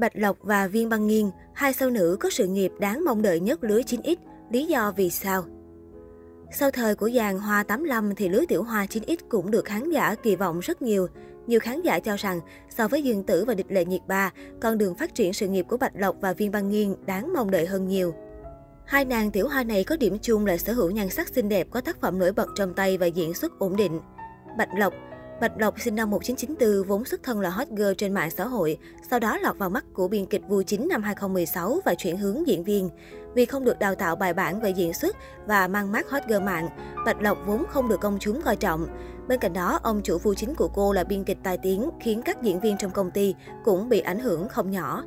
Bạch Lộc và Viên Băng Nghiên, hai sao nữ có sự nghiệp đáng mong đợi nhất lứa 9X. Lý do vì sao? Sau thời của dàn Hoa 85 thì lứa tiểu Hoa 9X cũng được khán giả kỳ vọng rất nhiều. Nhiều khán giả cho rằng, so với Dương Tử và Địch Lệ Nhiệt Ba, con đường phát triển sự nghiệp của Bạch Lộc và Viên Băng Nghiên đáng mong đợi hơn nhiều. Hai nàng tiểu hoa này có điểm chung là sở hữu nhan sắc xinh đẹp, có tác phẩm nổi bật trong tay và diễn xuất ổn định. Bạch Lộc Bạch Lộc sinh năm 1994 vốn xuất thân là hot girl trên mạng xã hội, sau đó lọt vào mắt của biên kịch Vu Chính năm 2016 và chuyển hướng diễn viên. Vì không được đào tạo bài bản về diễn xuất và mang mát hot girl mạng, Bạch Lộc vốn không được công chúng coi trọng. Bên cạnh đó, ông chủ Vu Chính của cô là biên kịch tài tiếng, khiến các diễn viên trong công ty cũng bị ảnh hưởng không nhỏ.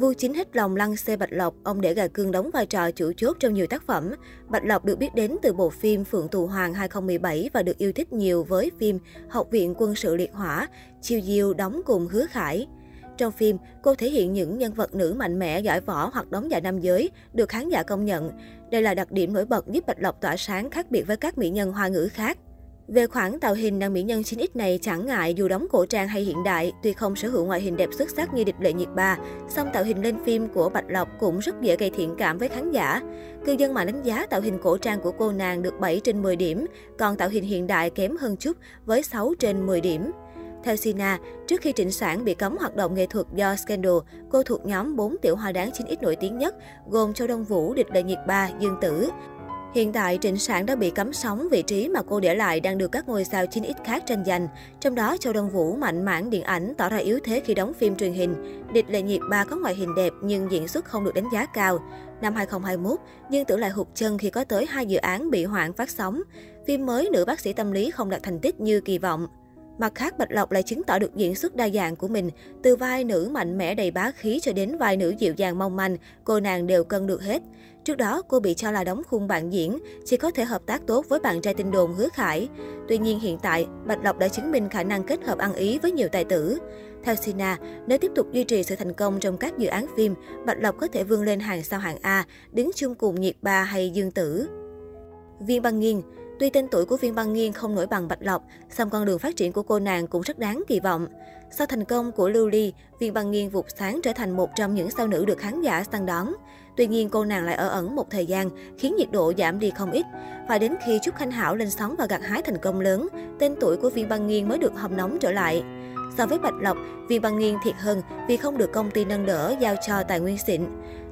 Vu Chính hết lòng lăng xê Bạch Lộc, ông để gà cương đóng vai trò chủ chốt trong nhiều tác phẩm. Bạch Lộc được biết đến từ bộ phim Phượng Tù Hoàng 2017 và được yêu thích nhiều với phim Học viện quân sự liệt hỏa, Chiêu Diêu đóng cùng Hứa Khải. Trong phim, cô thể hiện những nhân vật nữ mạnh mẽ, giỏi võ hoặc đóng giả nam giới, được khán giả công nhận. Đây là đặc điểm nổi bật giúp Bạch Lộc tỏa sáng khác biệt với các mỹ nhân hoa ngữ khác. Về khoản tạo hình, nàng mỹ nhân 9X này chẳng ngại dù đóng cổ trang hay hiện đại, tuy không sở hữu ngoại hình đẹp xuất sắc như địch lệ nhiệt ba, song tạo hình lên phim của Bạch Lộc cũng rất dễ gây thiện cảm với khán giả. Cư dân mạng đánh giá tạo hình cổ trang của cô nàng được 7 trên 10 điểm, còn tạo hình hiện đại kém hơn chút với 6 trên 10 điểm. Theo Sina, trước khi Trịnh Sản bị cấm hoạt động nghệ thuật do scandal, cô thuộc nhóm 4 tiểu hoa đáng 9X nổi tiếng nhất, gồm Châu Đông Vũ, Địch Lệ Nhiệt Ba, Dương Tử. Hiện tại, Trịnh Sản đã bị cấm sóng, vị trí mà cô để lại đang được các ngôi sao 9X khác tranh giành. Trong đó, Châu Đông Vũ mạnh mẽ điện ảnh tỏ ra yếu thế khi đóng phim truyền hình. Địch Lệ Nhiệt Ba có ngoại hình đẹp nhưng diễn xuất không được đánh giá cao. Năm 2021, Dương Tử lại hụt chân khi có tới hai dự án bị hoãn phát sóng. Phim mới nữ bác sĩ tâm lý không đạt thành tích như kỳ vọng. Mặt khác, Bạch Lộc lại chứng tỏ được diễn xuất đa dạng của mình. Từ vai nữ mạnh mẽ đầy bá khí cho đến vai nữ dịu dàng mong manh, cô nàng đều cân được hết. Trước đó, cô bị cho là đóng khung bạn diễn, chỉ có thể hợp tác tốt với bạn trai tin đồn Hứa Khải. Tuy nhiên hiện tại, Bạch Lộc đã chứng minh khả năng kết hợp ăn ý với nhiều tài tử. Theo Sina, nếu tiếp tục duy trì sự thành công trong các dự án phim, Bạch Lộc có thể vươn lên hàng sao hạng A, đứng chung cùng Nhiệt Ba hay Dương Tử. Viên Băng Nghiên Tuy tên tuổi của Viên Băng Nghiên không nổi bằng Bạch Lộc, song con đường phát triển của cô nàng cũng rất đáng kỳ vọng. Sau thành công của Lưu Ly, Viên Băng Nghiên vụt sáng trở thành một trong những sao nữ được khán giả săn đón. Tuy nhiên, cô nàng lại ở ẩn một thời gian, khiến nhiệt độ giảm đi không ít. Và đến khi Trúc Khanh Hảo lên sóng và gặt hái thành công lớn, tên tuổi của Viên Băng Nghiên mới được hâm nóng trở lại. So với Bạch Lộc, Viên Băng Nghiên thiệt hơn vì không được công ty nâng đỡ giao cho tài nguyên xịn.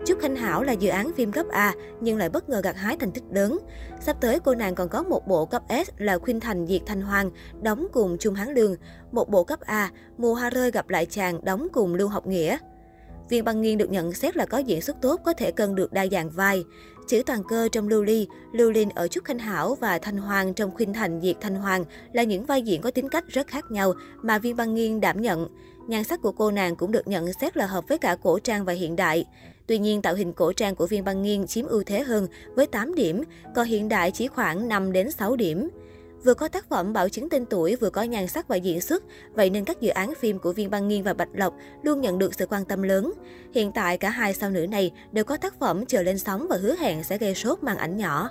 Trúc Khanh Hảo là dự án phim cấp A nhưng lại bất ngờ gặt hái thành tích lớn. Sắp tới cô nàng còn có một bộ cấp S là Khuynh Thành Diệt Thanh hoàng đóng cùng Trung Hán Lương, một bộ cấp A Mùa Hoa Rơi gặp lại chàng đóng cùng Lưu Học Nghĩa. Viên Băng Nghiên được nhận xét là có diễn xuất tốt, có thể cân được đa dạng vai. Chữ toàn cơ trong Lưu Ly, Lưu Linh ở Trúc Khanh Hảo và Thanh Hoàng trong Khuynh Thành Diệt Thanh Hoàng là những vai diễn có tính cách rất khác nhau mà Viên Băng Nghiên đảm nhận. Nhan sắc của cô nàng cũng được nhận xét là hợp với cả cổ trang và hiện đại. Tuy nhiên, tạo hình cổ trang của Viên Băng Nghiên chiếm ưu thế hơn với 8 điểm, còn hiện đại chỉ khoảng 5 đến 6 điểm. Vừa có tác phẩm bảo chứng tên tuổi, vừa có nhan sắc và diễn xuất, vậy nên các dự án phim của Viên Băng Nghiên và Bạch Lộc luôn nhận được sự quan tâm lớn. Hiện tại cả hai sao nữ này đều có tác phẩm chờ lên sóng và hứa hẹn sẽ gây sốt màn ảnh nhỏ.